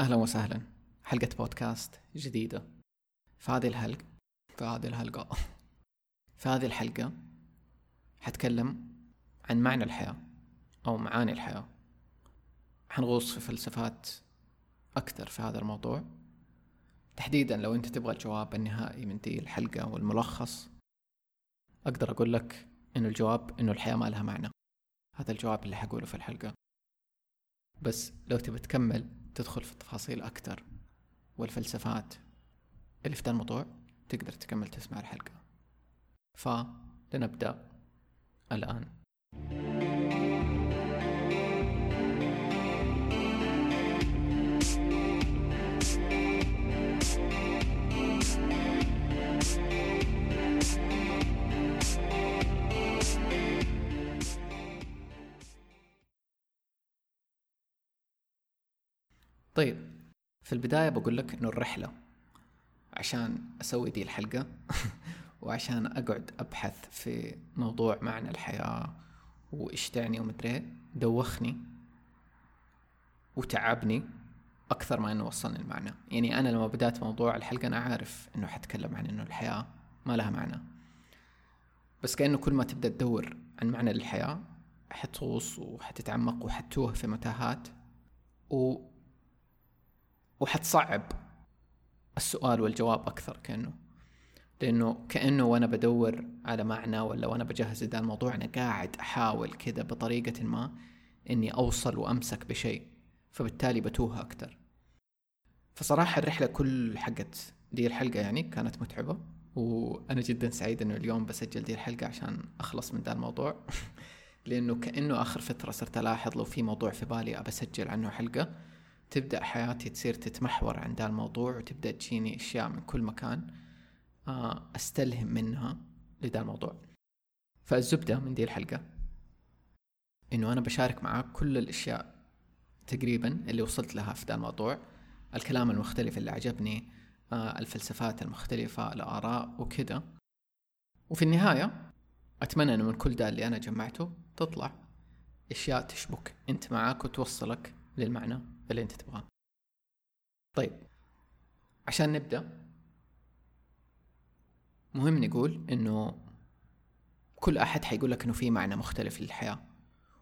أهلا وسهلا. حلقة بودكاست جديدة. في هذه الحلقة في هذه الحلقة. في هذه الحلقة حتكلم عن معنى الحياة أو معاني الحياة. حنغوص في فلسفات أكثر في هذا الموضوع. تحديدا لو أنت تبغى الجواب النهائي من دي الحلقة والملخص أقدر أقول لك إنه الجواب إنه الحياة ما لها معنى. هذا الجواب اللي حقوله في الحلقة. بس لو تبي تكمل تدخل في التفاصيل أكتر والفلسفات اللي في ده الموضوع تقدر تكمل تسمع الحلقة. فلنبدأ الآن. طيب في البداية بقول لك إنه الرحلة عشان أسوي دي الحلقة وعشان أقعد أبحث في موضوع معنى الحياة وإيش تعني ومدري دوخني وتعبني أكثر ما إنه وصلني المعنى. يعني أنا لما بدأت موضوع الحلقة أنا عارف إنه حتكلم عن إنه الحياة ما لها معنى. بس كأنه كل ما تبدأ تدور عن معنى للحياة حتغوص وحتتعمق وحتوه في متاهات و وحتصعب السؤال والجواب أكثر كأنه لأنه كأنه وأنا بدور على معنى ولا وأنا بجهز ذا الموضوع أنا قاعد أحاول كذا بطريقة ما إني أوصل وأمسك بشيء فبالتالي بتوه أكثر. فصراحة الرحلة كل حقت دي الحلقة يعني كانت متعبة وأنا جدا سعيد إنه اليوم بسجل دي الحلقة عشان أخلص من ذا الموضوع. لأنه كأنه آخر فترة صرت ألاحظ لو في موضوع في بالي أبى أسجل عنه حلقة. تبدأ حياتي تصير تتمحور عن ذا الموضوع وتبدأ تجيني أشياء من كل مكان آه، أستلهم منها لذا الموضوع. فالزبدة من دي الحلقة. إنه أنا بشارك معاك كل الأشياء تقريبا اللي وصلت لها في ذا الموضوع. الكلام المختلف اللي عجبني آه، الفلسفات المختلفة الآراء وكذا. وفي النهاية أتمنى أنه من كل ده اللي أنا جمعته تطلع أشياء تشبك أنت معاك وتوصلك للمعنى اللي انت تبغاه. طيب عشان نبدأ مهم نقول إنه كل أحد حيقول لك إنه في معنى مختلف للحياة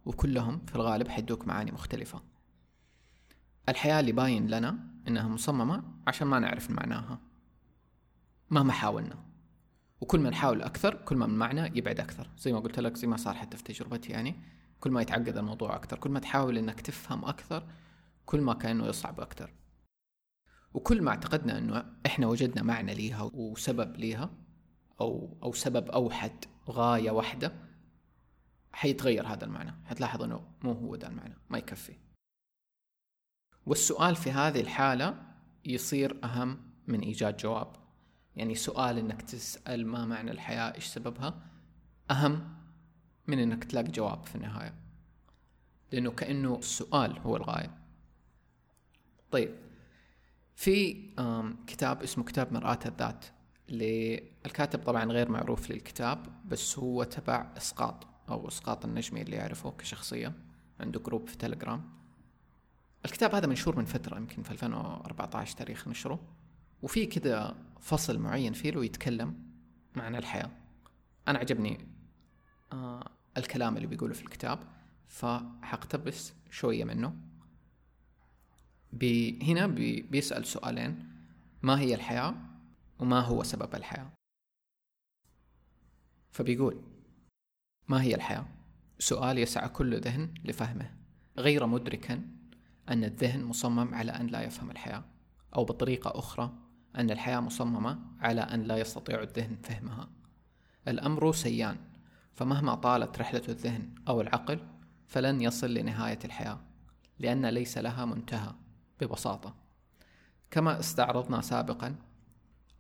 وكلهم في الغالب حيدوك معاني مختلفة. الحياة اللي باين لنا إنها مصممة عشان ما نعرف معناها مهما حاولنا. وكل ما نحاول أكثر كل ما المعنى يبعد أكثر. زي ما قلت لك زي ما صار حتى في تجربتي يعني. كل ما يتعقد الموضوع أكثر كل ما تحاول إنك تفهم أكثر كل ما كان يصعب أكتر. وكل ما اعتقدنا أنه إحنا وجدنا معنى ليها وسبب ليها أو أو سبب أوحد غاية واحدة حيتغير هذا المعنى. حتلاحظ أنه مو هو ده المعنى ما يكفي. والسؤال في هذه الحالة يصير أهم من إيجاد جواب. يعني سؤال إنك تسأل ما معنى الحياة إيش سببها؟ أهم من إنك تلاقي جواب في النهاية. لأنه كأنه السؤال هو الغاية. طيب في كتاب اسمه كتاب مرآة الذات. للكاتب طبعا غير معروف للكتاب بس هو تبع إسقاط أو إسقاط النجمي اللي يعرفه كشخصية. عنده group في تليجرام الكتاب هذا منشور من فترة يمكن في 2014 تاريخ نشره. وفي كذا فصل معين فيه له يتكلم معنى الحياة. أنا عجبني. آه الكلام اللي بيقوله في الكتاب فحقتبس شوية منه. بي هنا بي بيسأل سؤالين. ما هي الحياة؟ وما هو سبب الحياة؟ فبيقول ما هي الحياة؟ سؤال يسعى كل ذهن لفهمه. غير مدركا أن الذهن مصمم على أن لا يفهم الحياة أو بطريقة أخرى أن الحياة مصممة على أن لا يستطيع الذهن فهمها. الأمر سيان فمهما طالت رحلة الذهن أو العقل فلن يصل لنهاية الحياة لأن ليس لها منتهى ببساطة. كما استعرضنا سابقا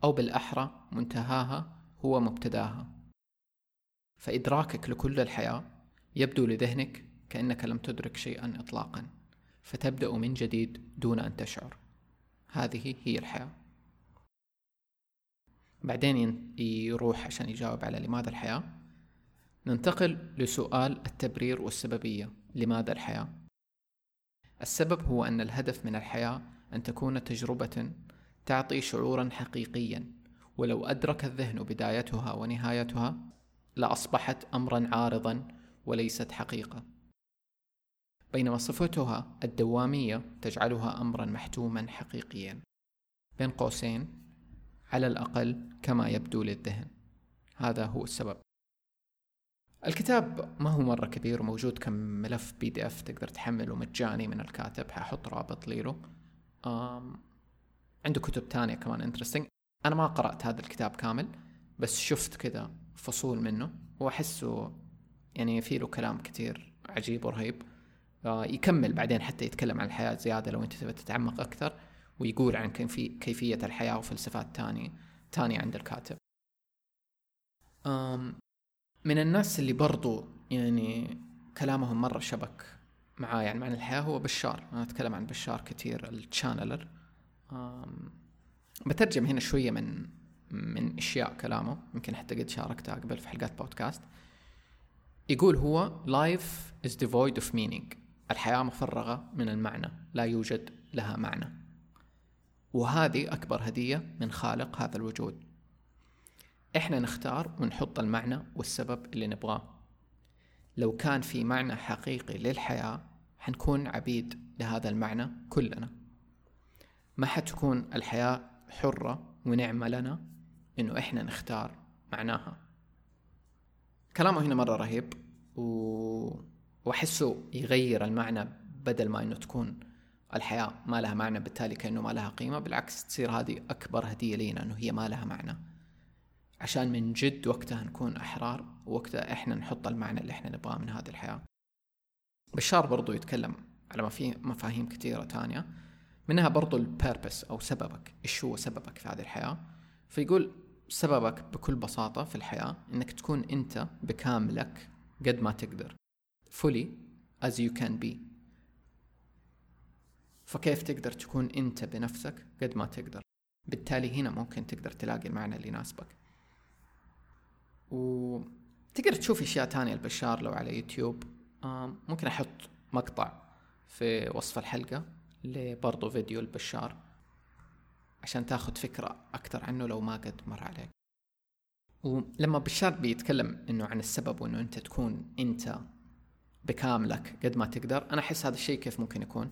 أو بالأحرى منتهاها هو مبتداها. فإدراكك لكل الحياة يبدو لذهنك كأنك لم تدرك شيئا إطلاقا فتبدأ من جديد دون أن تشعر. هذه هي الحياة. بعدين يروح عشان يجاوب على لماذا الحياة؟ ننتقل لسؤال التبرير والسببية لماذا الحياة؟ السبب هو أن الهدف من الحياة أن تكون تجربة تعطي شعورا حقيقيا ولو أدرك الذهن بدايتها ونهايتها لأصبحت أمرا عارضا وليست حقيقة. بينما صفتها الدوامية تجعلها أمرا محتوما حقيقيا. بين قوسين على الأقل كما يبدو للذهن. هذا هو السبب. الكتاب ما هو مرة كبير وموجود كملف بي دي اف تقدر تحمله مجاني من الكاتب ححط رابط ليله عنده كتب تانية كمان انترستنج أنا ما قرأت هذا الكتاب كامل بس شفت كذا فصول منه وأحسه يعني في له كلام كتير عجيب ورهيب. آه يكمل بعدين حتى يتكلم عن الحياة زيادة لو أنت تبغى تتعمق أكثر ويقول عن كيفية الحياة وفلسفات تانية تانية عند الكاتب. من الناس اللي برضو يعني كلامهم مرة شبك معاي يعني عن الحياة هو بشار. أنا أتكلم عن بشار كثير التشانلر بترجم هنا شوية من من أشياء كلامه. يمكن حتى قد شاركتها قبل في حلقات بودكاست. يقول هو life is devoid of meaning. الحياة مفرغة من المعنى لا يوجد لها معنى. وهذه أكبر هدية من خالق هذا الوجود. إحنا نختار ونحط المعنى والسبب اللي نبغاه. لو كان في معنى حقيقي للحياة حنكون عبيد لهذا المعنى كلنا. ما حتكون الحياة حرة ونعمة لنا إنه إحنا نختار معناها. كلامه هنا مرة رهيب و... وأحسه يغير المعنى بدل ما إنه تكون الحياة ما لها معنى بالتالي كأنه ما لها قيمة. بالعكس تصير هذه أكبر هدية لينا إنه هي ما لها معنى. عشان من جد وقتها نكون أحرار ووقتها إحنا نحط المعنى اللي إحنا نبغاه من هذه الحياة. بشار برضو يتكلم على ما في مفاهيم كثيرة تانية منها برضو البيربس أو سببك إيش هو سببك في هذه الحياة؟ فيقول سببك بكل بساطة في الحياة إنك تكون أنت بكاملك قد ما تقدر fully as you can be. فكيف تقدر تكون أنت بنفسك قد ما تقدر؟ بالتالي هنا ممكن تقدر تلاقي المعنى اللي يناسبك. وتقدر تشوف أشياء تانية البشار لو على يوتيوب. ممكن أحط مقطع في وصف الحلقة لبرضو فيديو البشار عشان تاخذ فكرة أكثر عنه لو ما قد مر عليك. ولما بشار بيتكلم إنه عن السبب وإنه أنت تكون أنت بكاملك قد ما تقدر أنا أحس هذا الشيء كيف ممكن يكون.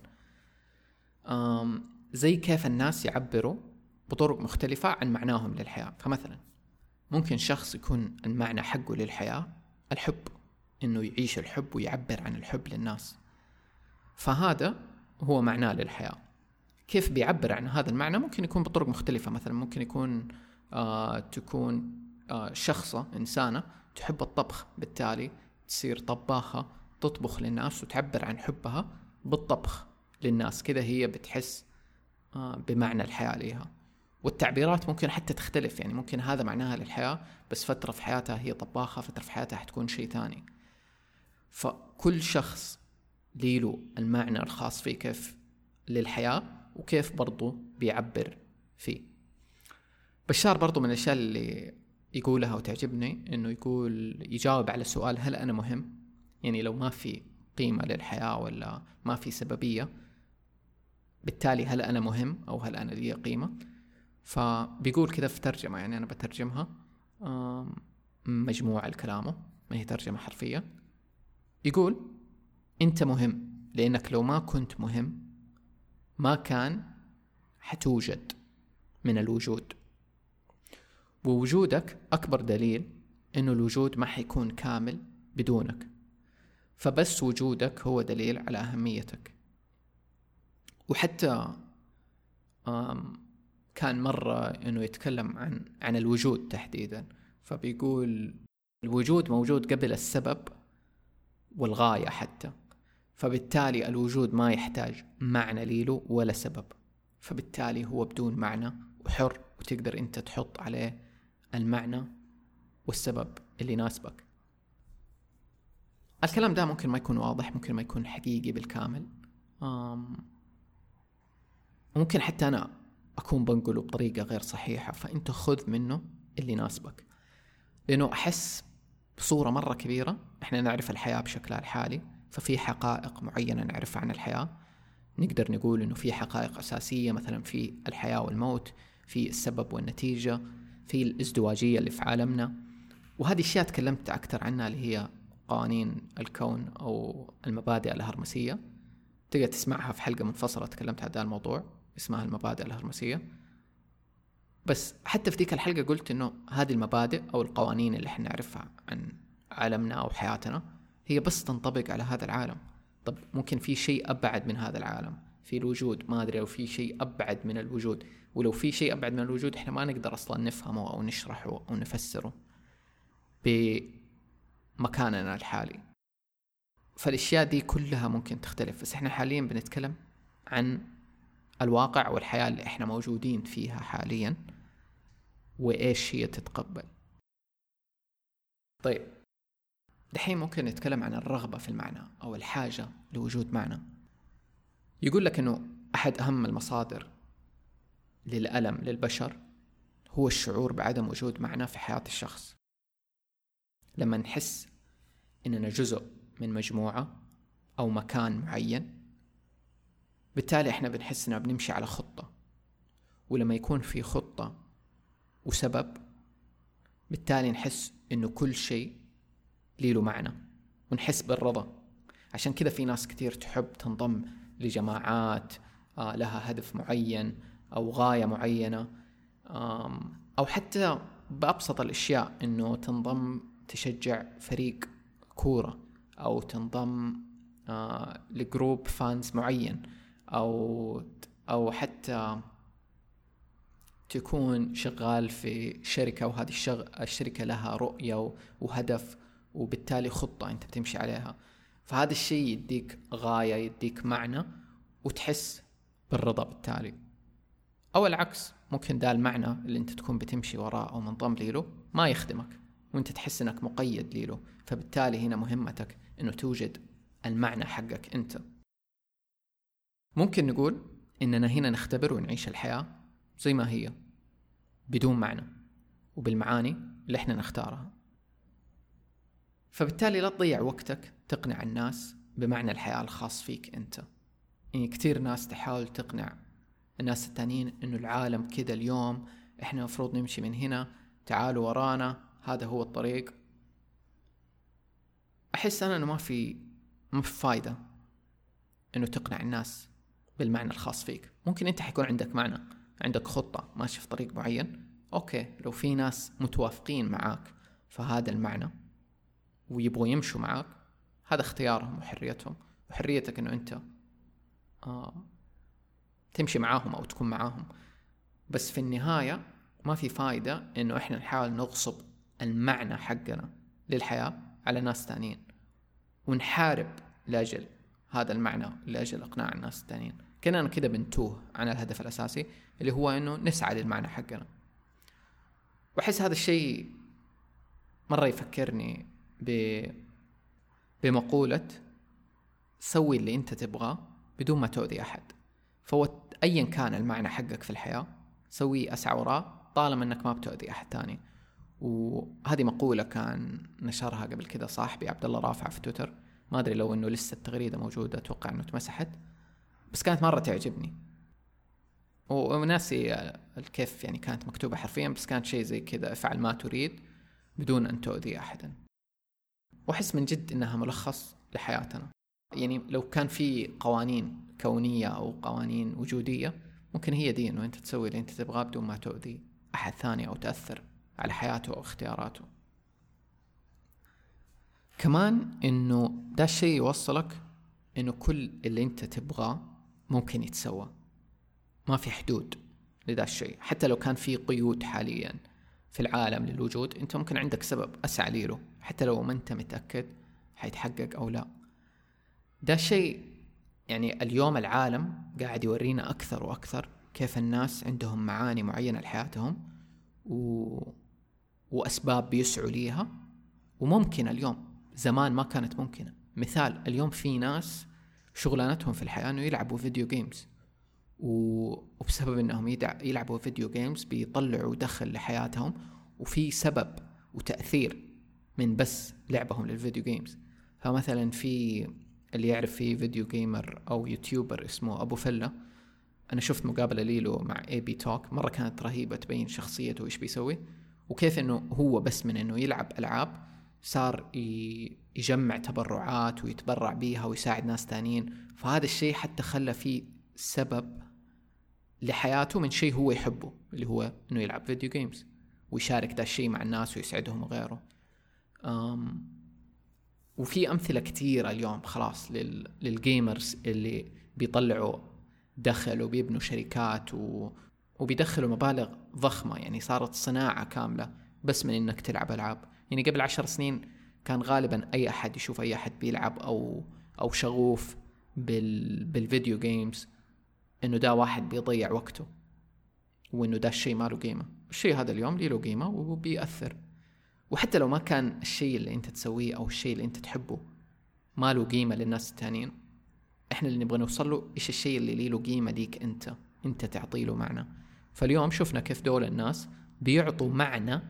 زي كيف الناس يعبروا بطرق مختلفة عن معناهم للحياة. فمثلا ممكن شخص يكون المعنى حقه للحياة الحب إنه يعيش الحب ويعبر عن الحب للناس. فهذا هو معناه للحياة. كيف بيعبر عن هذا المعنى؟ ممكن يكون بطرق مختلفة. مثلا ممكن يكون آه تكون آه شخصة إنسانة تحب الطبخ بالتالي تصير طباخة تطبخ للناس وتعبر عن حبها بالطبخ للناس. كذا هي بتحس آه بمعنى الحياة ليها. والتعبيرات ممكن حتى تختلف يعني ممكن هذا معناها للحياة بس فترة في حياتها هي طباخة فترة في حياتها حتكون شيء ثاني. فكل شخص ليله المعنى الخاص فيه كيف للحياة وكيف برضو بيعبر فيه. بشار برضو من الأشياء اللي يقولها وتعجبني إنه يقول يجاوب على سؤال هل أنا مهم؟ يعني لو ما في قيمة للحياة ولا ما في سببية بالتالي هل أنا مهم أو هل أنا لي قيمة؟ فبيقول كذا في ترجمة يعني أنا بترجمها. مجموعة لكلامه ما هي ترجمة حرفية. يقول أنت مهم لأنك لو ما كنت مهم ما كان حتوجد من الوجود. ووجودك أكبر دليل إنه الوجود ما حيكون كامل بدونك. فبس وجودك هو دليل على أهميتك. وحتى كان مرة إنه يتكلم عن عن الوجود تحديدا. فبيقول الوجود موجود قبل السبب والغاية حتى. فبالتالي الوجود ما يحتاج معنى ليله ولا سبب. فبالتالي هو بدون معنى وحر وتقدر أنت تحط عليه المعنى والسبب اللي يناسبك. الكلام ده ممكن ما يكون واضح ممكن ما يكون حقيقي بالكامل. ممكن حتى أنا أكون بنقله بطريقة غير صحيحة فأنت خذ منه اللي يناسبك. لأنه أحس بصورة مرة كبيرة إحنا نعرف الحياة بشكلها الحالي ففي حقائق معينة نعرفها عن الحياة. نقدر نقول إنه في حقائق أساسية مثلا في الحياة والموت في السبب والنتيجة في الإزدواجية اللي في عالمنا. وهذه اشياء تكلمت أكثر عنها اللي هي قوانين الكون أو المبادئ الهرمسية. تقدر تسمعها في حلقة منفصلة تكلمت عن هذا الموضوع. اسمها المبادئ الهرمسية. بس حتى في ذيك الحلقة قلت إنه هذه المبادئ أو القوانين اللي إحنا نعرفها عن عالمنا أو حياتنا هي بس تنطبق على هذا العالم. طب ممكن في شيء أبعد من هذا العالم. في الوجود ما أدري لو في شيء أبعد من الوجود. ولو في شيء أبعد من الوجود إحنا ما نقدر أصلا نفهمه أو نشرحه أو نفسره بمكاننا الحالي. فالأشياء دي كلها ممكن تختلف. بس إحنا حاليا بنتكلم عن الواقع والحياة اللي إحنا موجودين فيها حاليا وإيش هي تتقبل. طيب دحين ممكن نتكلم عن الرغبة في المعنى أو الحاجة لوجود معنى. يقول لك أنه أحد أهم المصادر للألم للبشر هو الشعور بعدم وجود معنى في حياة الشخص. لما نحس إننا جزء من مجموعة أو مكان معين بالتالي إحنا بنحس إننا بنمشي على خطة. ولما يكون في خطة وسبب بالتالي نحس إنه كل شيء له معنى ونحس بالرضا. عشان كذا في ناس كثير تحب تنضم لجماعات آه، لها هدف معين أو غاية معينة. أو حتى بأبسط الأشياء إنه تنضم تشجع فريق كورة أو تنضم آه، لجروب فانز معين. أو أو حتى تكون شغال في شركة وهذه الشركة لها رؤية وهدف وبالتالي خطة أنت بتمشي عليها. فهذا الشيء يديك غاية يديك معنى وتحس بالرضا بالتالي. أو العكس ممكن ده المعنى اللي أنت تكون بتمشي وراه أو منضم له ما يخدمك وأنت تحس أنك مقيد له فبالتالي هنا مهمتك أنه توجد المعنى حقك أنت. ممكن نقول إننا هنا نختبر ونعيش الحياة زي ما هي بدون معنى وبالمعاني اللي إحنا نختارها. فبالتالي لا تضيع وقتك تقنع الناس بمعنى الحياة الخاص فيك أنت. يعني كثير ناس تحاول تقنع الناس التانيين إنه العالم كذا اليوم إحنا المفروض نمشي من هنا تعالوا ورانا هذا هو الطريق. أحس أنا إنه ما في ما في فايدة إنه تقنع الناس بالمعنى الخاص فيك. ممكن أنت حيكون عندك معنى عندك خطة ماشي في طريق معين. أوكي لو في ناس متوافقين معاك فهذا المعنى ويبغوا يمشوا معك هذا اختيارهم وحريتهم. وحريتك إنه أنت آه تمشي معاهم أو تكون معاهم. بس في النهاية ما في فايدة إنه إحنا نحاول نغصب المعنى حقنا للحياة على ناس تانيين. ونحارب لأجل هذا المعنى لأجل إقناع الناس التانيين. كأننا كده بنتوه عن الهدف الأساسي اللي هو إنه نسعى للمعنى حقنا. وأحس هذا الشيء مرة يفكرني ب بمقولة سوي اللي أنت تبغاه بدون ما تؤذي أحد. فهو ايا كان المعنى حقك في الحياة سوي أسعى وراه طالما إنك ما بتؤذي أحد تاني وهذه مقولة كان نشرها قبل كذا صاحبي عبد الله رافع في تويتر. ما أدري لو إنه لسه التغريدة موجودة أتوقع إنه اتمسحت. بس كانت مرة تعجبني. وناسي كيف يعني كانت مكتوبة حرفيا بس كانت شيء زي كذا افعل ما تريد بدون أن تؤذي احدا. وأحس من جد إنها ملخص لحياتنا. يعني لو كان في قوانين كونية أو قوانين وجودية ممكن هي دي انه انت تسوي اللي أنت تبغاه بدون ما تؤذي أحد ثاني أو تأثر على حياته أو اختياراته. كمان إنه ده الشيء يوصلك إنه كل اللي أنت تبغاه ممكن يتسوى. ما في حدود لذا الشيء. حتى لو كان في قيود حاليا في العالم للوجود أنت ممكن عندك سبب أسعى له حتى لو ما أنت متأكد حيتحقق أو لا. ده الشيء يعني اليوم العالم قاعد يورينا أكثر وأكثر كيف الناس عندهم معاني معينة لحياتهم و... وأسباب بيسعوا ليها. وممكن اليوم زمان ما كانت ممكنة. مثال اليوم في ناس شغلانتهم في الحياة إنه يلعبوا video games وبسبب إنهم يلعبوا video games بيطلعوا دخل لحياتهم وفي سبب وتأثير من بس لعبهم لل video games فمثلا في اللي يعرف فيه video gamer أو YouTuber اسمه أبو فلة أنا شفت مقابلة ليلو مع AB Talks مرة كانت رهيبة تبين شخصيته وايش بيسوي وكيف إنه هو بس من إنه يلعب ألعاب صار يجمع تبرعات ويتبرع بيها ويساعد ناس تانيين. فهذا الشيء حتى خلى فيه سبب لحياته من شيء هو يحبه اللي هو إنه يلعب video games ويشارك ذا الشيء مع الناس ويسعدهم وغيره. أم وفي أمثلة كثيرة اليوم خلاص لل... لل gamers اللي بيطلعوا دخل وبيبنوا شركات و... وبيدخلوا مبالغ ضخمة يعني صارت صناعة كاملة بس من إنك تلعب ألعاب. يعني قبل عشر سنين كان غالبا أي أحد يشوف أي أحد بيلعب أو أو شغوف بال... بال video games إنه ده واحد بيضيع وقته وإنه ده الشيء ما له قيمة. الشيء هذا اليوم لي له قيمة وبيأثر. وحتى لو ما كان الشيء اللي أنت تسويه أو الشيء اللي أنت تحبه ما له قيمة للناس التانيين إحنا اللي نبغى نوصل له إيش الشيء اللي له قيمة ليك أنت أنت تعطي له معنى. فاليوم شفنا كيف دول الناس بيعطوا معنى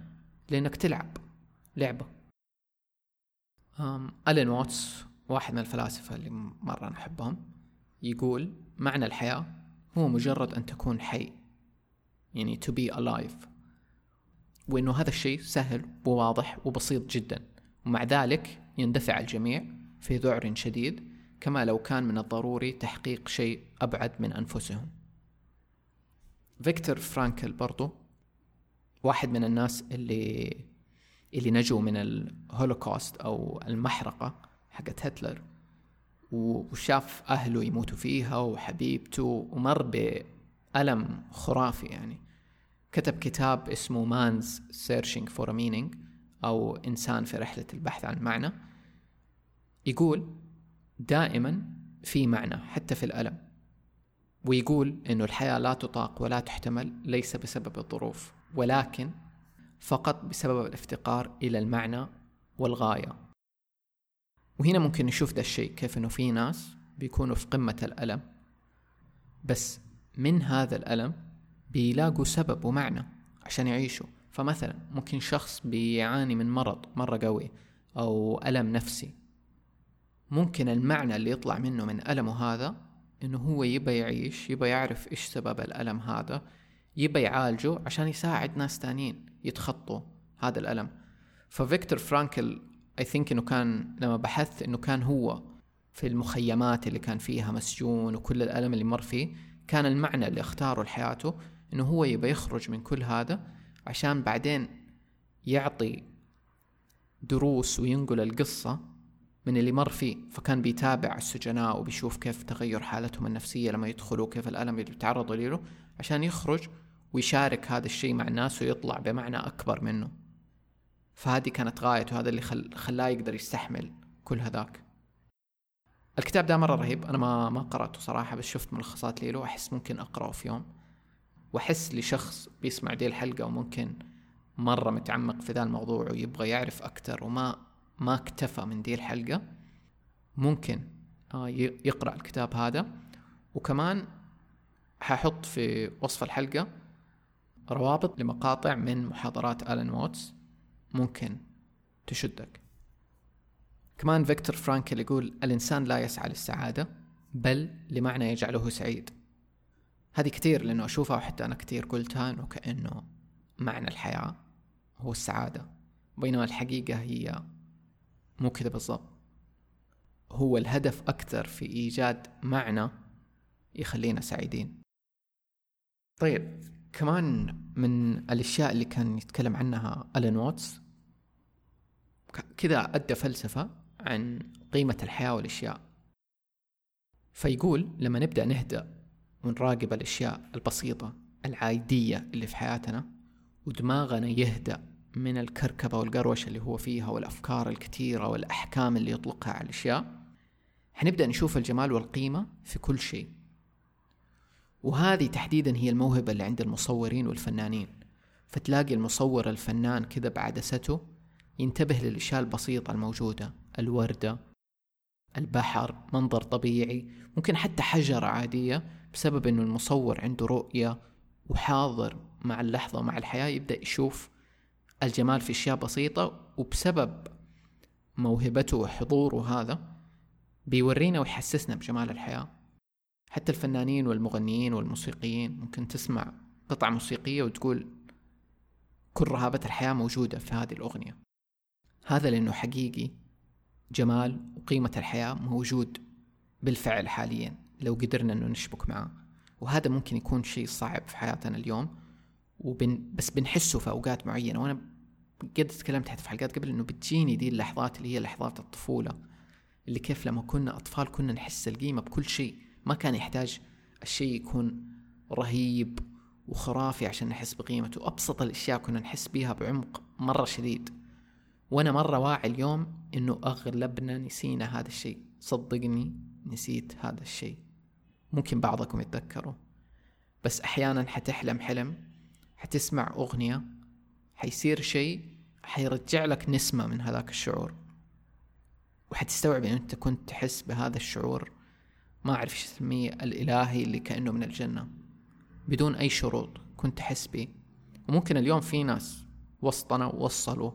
لأنك تلعب. لعبة. أم ألين واتس واحد من الفلاسفة اللي مرة نحبهم يقول معنى الحياة هو مجرد أن تكون حي يعني to be alive. وإنه هذا الشيء سهل وواضح وبسيط جدا. ومع ذلك يندفع الجميع في ذعر شديد كما لو كان من الضروري تحقيق شيء أبعد من أنفسهم. فيكتور فرانكل برضو واحد من الناس اللي اللي نجوا من الهولوكوست أو المحرقة حقت هتلر وشاف أهله يموتوا فيها وحبيبته ومر بألم خرافي يعني. كتب كتاب اسمه Man's Searching for Meaning أو إنسان في رحلة البحث عن معنى. يقول دائما في معنى حتى في الألم ويقول إنه الحياة لا تطاق ولا تحتمل ليس بسبب الظروف ولكن فقط بسبب الافتقار إلى المعنى والغاية. وهنا ممكن نشوف ده الشيء كيف إنه في ناس بيكونوا في قمة الألم. بس من هذا الألم بيلاقوا سبب ومعنى عشان يعيشوا. فمثلا ممكن شخص بيعاني من مرض مرة قوي أو ألم نفسي. ممكن المعنى اللي يطلع منه من ألمه هذا إنه هو يبى يعيش يبى يعرف إيش سبب الألم هذا يبى يعالجه عشان يساعد ناس تانيين. يتخطوا هذا الألم. ففيكتور فرانكل I think إنه كان لما بحثت إنه كان هو في المخيمات اللي كان فيها مسجون وكل الألم اللي مر فيه كان المعنى اللي اختاره لحياته إنه هو يبى يخرج من كل هذا عشان بعدين يعطي دروس وينقل القصة من اللي مر فيه. فكان بيتابع السجناء وبيشوف كيف تغير حالتهم النفسية لما يدخلوا كيف الألم اللي بيتعرضوا له عشان يخرج ويشارك هذا الشيء مع الناس ويطلع بمعنى أكبر منه. فهذه كانت غايته هذا اللي خل... خلاه يقدر يستحمل كل هذاك. الكتاب ده مرة رهيب أنا ما ما قرأته صراحة بس شفت ملخصات له أحس ممكن أقرأه في يوم. وأحس لشخص بيسمع دي الحلقة وممكن مرة متعمق في ذا الموضوع ويبغى يعرف أكتر وما ما اكتفى من دي الحلقة ممكن آه، يقرأ الكتاب هذا. وكمان ححط في وصف الحلقة روابط لمقاطع من محاضرات ألان ووتس ممكن تشدك. كمان فيكتور فرانكل يقول الإنسان لا يسعى للسعادة بل لمعنى يجعله سعيد. هذه كثير لأنه أشوفها وحتى أنا كثير قلتها إنه كأنه معنى الحياة هو السعادة بينما الحقيقة هي مو كذا بالضبط. هو الهدف أكثر في إيجاد معنى يخلينا سعيدين. طيب كمان من الأشياء اللي كان يتكلم عنها ألين واتس كذا أدى فلسفة عن قيمة الحياة والأشياء. فيقول لما نبدأ نهدأ ونراقب الأشياء البسيطة العادية اللي في حياتنا ودماغنا يهدأ من الكركبة والقروشة اللي هو فيها والأفكار الكثيرة والأحكام اللي يطلقها على الأشياء حنبدأ نشوف الجمال والقيمة في كل شيء. وهذه تحديدا هي الموهبة اللي عند المصورين والفنانين. فتلاقي المصور الفنان كذا بعدسته ينتبه للأشياء البسيطة الموجودة الوردة البحر منظر طبيعي ممكن حتى حجرة عادية بسبب إنه المصور عنده رؤية وحاضر مع اللحظة ومع الحياة يبدأ يشوف الجمال في أشياء بسيطة وبسبب موهبته وحضوره هذا بيورينا ويحسسنا بجمال الحياة. حتى الفنانين والمغنيين والموسيقيين ممكن تسمع قطعة موسيقية وتقول كل رهابة الحياة موجودة في هذه الأغنية. هذا لأنه حقيقي جمال وقيمة الحياة موجود بالفعل حاليا لو قدرنا أنه نشبك معه وهذا ممكن يكون شيء صعب في حياتنا اليوم وبن بس بنحسه في أوقات معينة. وأنا قد تكلمت حتى في حلقات قبل أنه بتجيني دي اللحظات اللي هي لحظات الطفولة اللي كيف لما كنا أطفال كنا نحس القيمة بكل شيء. ما كان يحتاج الشيء يكون رهيب وخرافي عشان نحس بقيمته. أبسط الأشياء كنا نحس بيها بعمق مرة شديد. وأنا مرة واعي اليوم إنه أغلبنا نسينا هذا الشيء. صدقني نسيت هذا الشيء. ممكن بعضكم يتذكروا. بس أحيانا حتحلم حلم حتسمع أغنية حيصير شيء حيرجع لك نسمة من هذاك الشعور. وحتستوعب إن أنت كنت تحس بهذا الشعور. ما أعرف إيش اسميه الإلهي اللي كأنه من الجنة بدون أي شروط كنت تحس به وممكن اليوم في ناس وسطنا وصلوا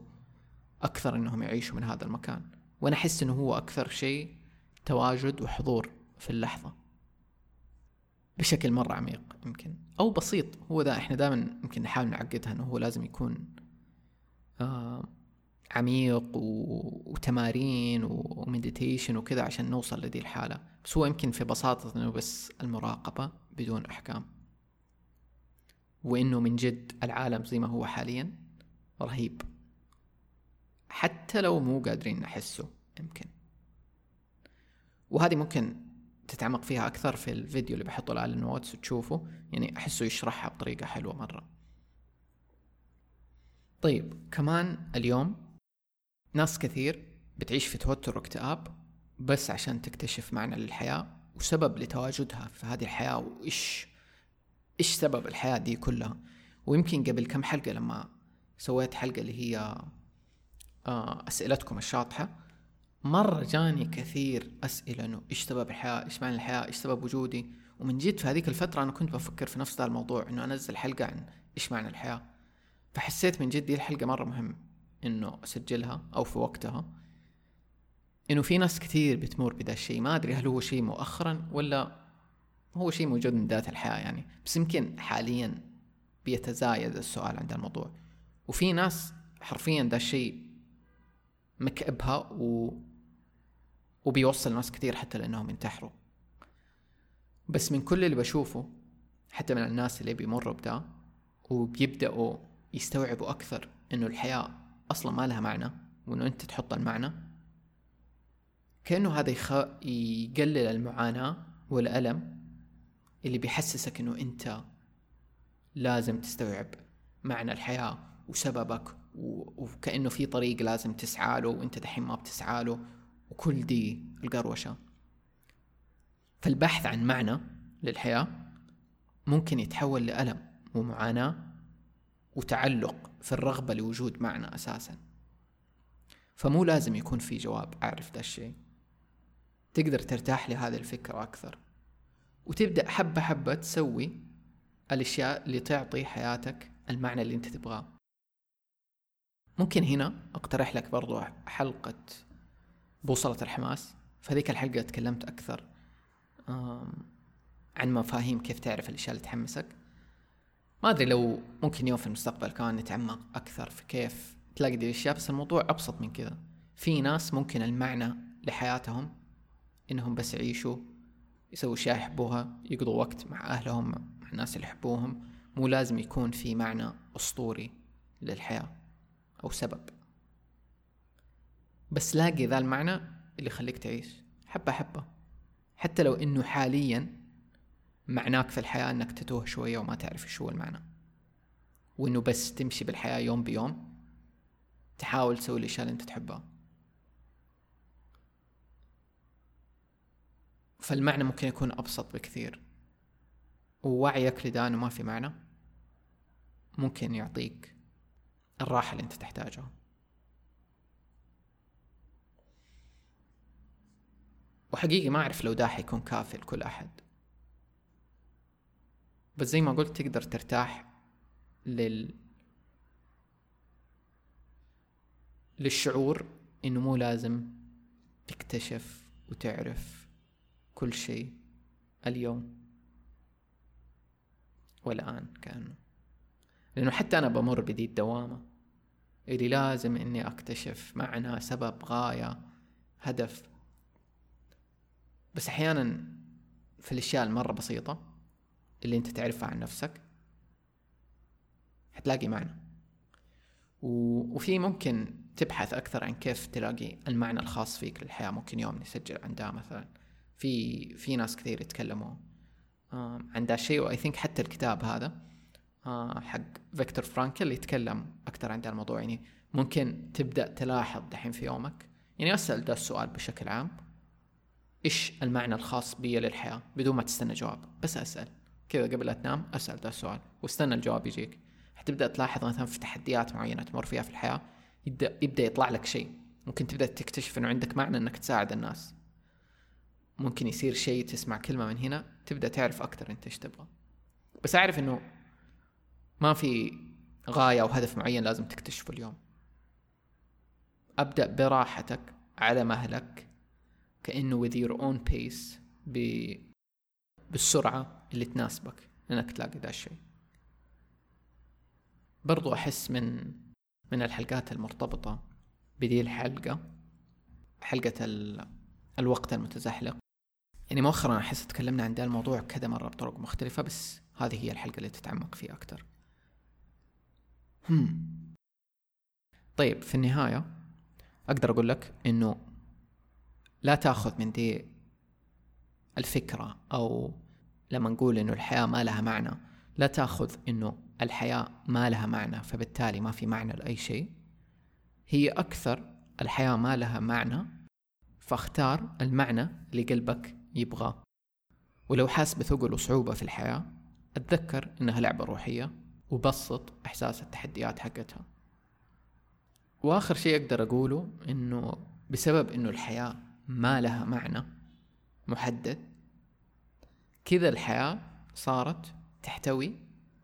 أكثر إنهم يعيشوا من هذا المكان وأنا أحس إنه هو أكثر شيء تواجد وحضور في اللحظة. بشكل مرة عميق يمكن أو بسيط. هو ذا إحنا دائما يمكن نحاول نعقدها إنه هو لازم يكون آه عميق وتمارين و meditation وكذا عشان نوصل لدي الحالة. بس هو يمكن في بساطة إنه بس المراقبة بدون أحكام. وإنه من جد العالم زي ما هو حاليا رهيب. حتى لو مو قادرين نحسه يمكن. وهذه ممكن تتعمق فيها أكثر في الفيديو اللي بحطه على النوتس وتشوفه. يعني أحسه يشرحها بطريقة حلوة مرة. طيب كمان اليوم ناس كثير بتعيش في توتر واكتئاب. بس عشان تكتشف معنى للحياة وسبب لتواجدها في هذه الحياة وإيش إيش سبب الحياة دي كلها. ويمكن قبل كم حلقة لما سويت حلقة اللي هي آه، أسئلتكم الشاطحة مرة جاني كثير أسئلة إنه إيش سبب الحياة إيش معنى الحياة إيش سبب وجودي. ومن جد في هذيك الفترة أنا كنت بفكر في نفس ذا الموضوع إنه أنزل حلقة عن إيش معنى الحياة. فحسيت من جد دي الحلقة مرة مهم إنه أسجلها أو في وقتها. إنه في ناس كثير بتمر بدا الشيء. ما أدري هل هو شيء مؤخرا ولا هو شيء موجود من بداية الحياة يعني. بس يمكن حاليا بيتزايد السؤال عند الموضوع. وفي ناس حرفيا ده الشيء مكئبها و وبيوصل ناس كثير حتى لأنهم ينتحروا بس من كل اللي بشوفه حتى من الناس اللي بيمروا بدا وبيبدأوا يستوعبوا أكثر إنه الحياة أصلا ما لها معنى وإنه أنت تحط المعنى. كأنه هذا يخ... يقلل المعاناة والألم اللي بيحسسك إنه أنت لازم تستوعب معنى الحياة وسببك و... وكأنه في طريق لازم تسعى له وأنت دحين ما بتسعى له وكل دي القروشة. فالبحث عن معنى للحياة ممكن يتحول لألم ومعاناة وتعلق في الرغبة لوجود معنى أساسا. فمو لازم يكون في جواب أعرف ذا الشيء. تقدر ترتاح لهذه الفكرة أكثر. وتبدأ حبة حبة تسوي الأشياء اللي تعطي حياتك المعنى اللي أنت تبغاه. ممكن هنا أقترح لك برضو حلقة بوصلة الحماس. في هذيك الحلقة تكلمت أكثر عن مفاهيم كيف تعرف الأشياء اللي تحمسك. ما أدري لو ممكن يوم في المستقبل كمان نتعمق أكثر في كيف تلاقي دي الأشياء بس الموضوع أبسط من كذا. في ناس ممكن المعنى لحياتهم إنهم بس يعيشوا يسووا أشياء يحبوها يقضوا وقت مع أهلهم مع الناس اللي يحبوهم. مو لازم يكون في معنى أسطوري للحياة أو سبب. بس لاقي ذا المعنى اللي يخليك تعيش. حبة حبة. حتى لو إنه حاليا معناك في الحياة إنك تتوه شوية وما تعرف شو المعنى. وإنه بس تمشي بالحياة يوم بيوم تحاول تسوي الأشياء اللي أنت تحبها. فالمعنى ممكن يكون أبسط بكثير. ووعيك لده انه ما في معنى. ممكن يعطيك الراحة اللي انت تحتاجها. وحقيقي ما أعرف لو ده حيكون كافي لكل أحد. بس زي ما قلت تقدر ترتاح لل للشعور إنه مو لازم تكتشف وتعرف كل شيء اليوم والآن كأنه. لأنه حتى أنا بمر بدي الدوامة. اللي لازم إني أكتشف معنى سبب غاية هدف. بس أحيانا في الأشياء المرة بسيطة اللي أنت تعرفها عن نفسك حتلاقي معنى. وفي ممكن تبحث أكثر عن كيف تلاقي المعنى الخاص فيك للحياة. ممكن يوم نسجل عن ده مثلا. في في ناس كثير يتكلموا عن ده الشيء و I think حتى الكتاب هذا آه، حق فيكتور فرانكل يتكلم أكثر عن ده الموضوع. يعني ممكن تبدأ تلاحظ دحين في يومك. يعني أسأل ده السؤال بشكل عام. إيش المعنى الخاص بي للحياة؟ بدون ما تستنى جواب. بس أسأل. كذا قبل لا تنام أسأل ده السؤال. واستنى الجواب يجيك. حتبدأ تلاحظ مثلا في تحديات معينة تمر فيها في الحياة يبدأ يبدأ يطلع لك شيء. ممكن تبدأ تكتشف إنه عندك معنى إنك تساعد الناس. ممكن يصير شيء تسمع كلمة من هنا تبدأ تعرف أكتر أنت إيش تبغى. بس أعرف إنه ما في غاية أو هدف معين لازم تكتشفه اليوم. أبدأ براحتك على مهلك كأنه with your own pace ب... بالسرعة اللي تناسبك إنك تلاقي ذا الشيء. برضو أحس من من الحلقات المرتبطة بدي الحلقة حلقة ال... الوقت المتزحلق. يعني مؤخرا أحس تكلمنا عن ده الموضوع كذا مرة بطرق مختلفة بس هذه هي الحلقة اللي تتعمق فيه أكتر هم. طيب في النهاية أقدر أقول لك إنه لا تأخذ من دي الفكرة أو لما نقول إنه الحياة ما لها معنى لا تأخذ إنه الحياة ما لها معنى فبالتالي ما في معنى لأي شيء. هي أكثر الحياة ما لها معنى فاختار المعنى اللي قلبك يبغاه. ولو حاس بثقل وصعوبة في الحياة أتذكر إنها لعبة روحية وبسط إحساس التحديات حقتها. وآخر شيء أقدر أقوله إنه بسبب إنه الحياة ما لها معنى محدد كذا الحياة صارت تحتوي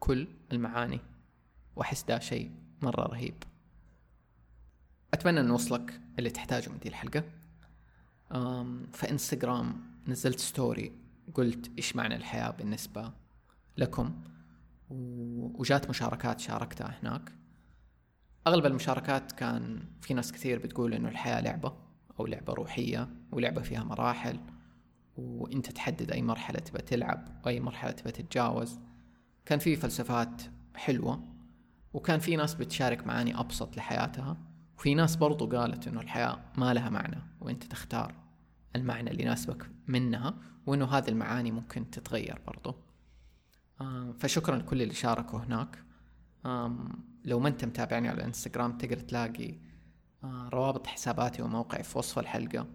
كل المعاني وأحس ده شيء مرة رهيب. أتمنى إن نوصلك اللي تحتاجه من دي الحلقة. في انستغرام نزلت ستوري قلت إيش معنى الحياة بالنسبة لكم؟ وجات مشاركات شاركتها هناك. أغلب المشاركات كان في ناس كثير بتقول إنه الحياة لعبة أو لعبة روحية ولعبة فيها مراحل. وإنت تحدد أي مرحلة تبى تلعب واي مرحلة تبى تتجاوز. كان في فلسفات حلوة. وكان في ناس بتشارك معاني أبسط لحياتها. وفي ناس برضو قالت إنه الحياة ما لها معنى وأنت تختار المعنى اللي يناسبك منها وإنه هذه المعاني ممكن تتغير برضو. فشكرا لكل اللي شاركوا هناك. لو ما أنت متابعني على الانستغرام تقدر تلاقي آه، روابط حساباتي وموقعي في وصف الحلقة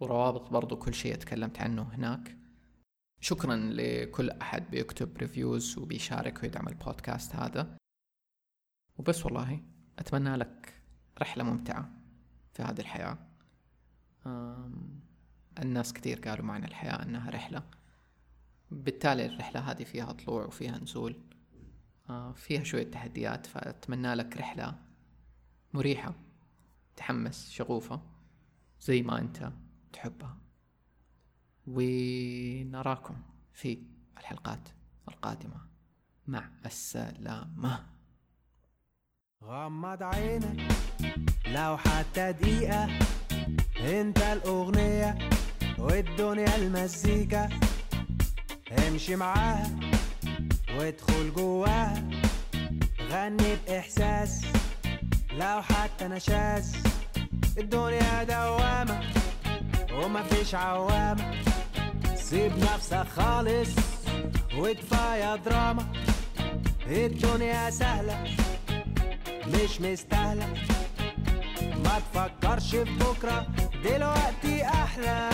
وروابط برضو كل شيء تكلمت عنه هناك. شكرا لكل أحد بيكتب ريفيوز وبيشارك ويدعم البودكاست هذا. وبس والله أتمنى لك رحلة ممتعة في هذه الحياة. الناس كتير قالوا معنى الحياة أنها رحلة. بالتالي الرحلة هذه فيها طلوع وفيها نزول آه، فيها شوية تحديات فأتمنى لك رحلة مريحة تحمس شغوفة زي ما أنت تحبها. ونراكم في الحلقات القادمة. مع السلامة. غمض عينك. لو حتى دقيقة انت الأغنية والدنيا المزيكا. امشي معاها وادخل جواها. غني بإحساس لو حتى نشاز الدنيا دوامة ومفيش عوامة. سيب نفسك خالص وكفاية دراما. الدنيا سهلة. مش مستاهلة. ما تفكرش في بكرة دلوقتي أحلى.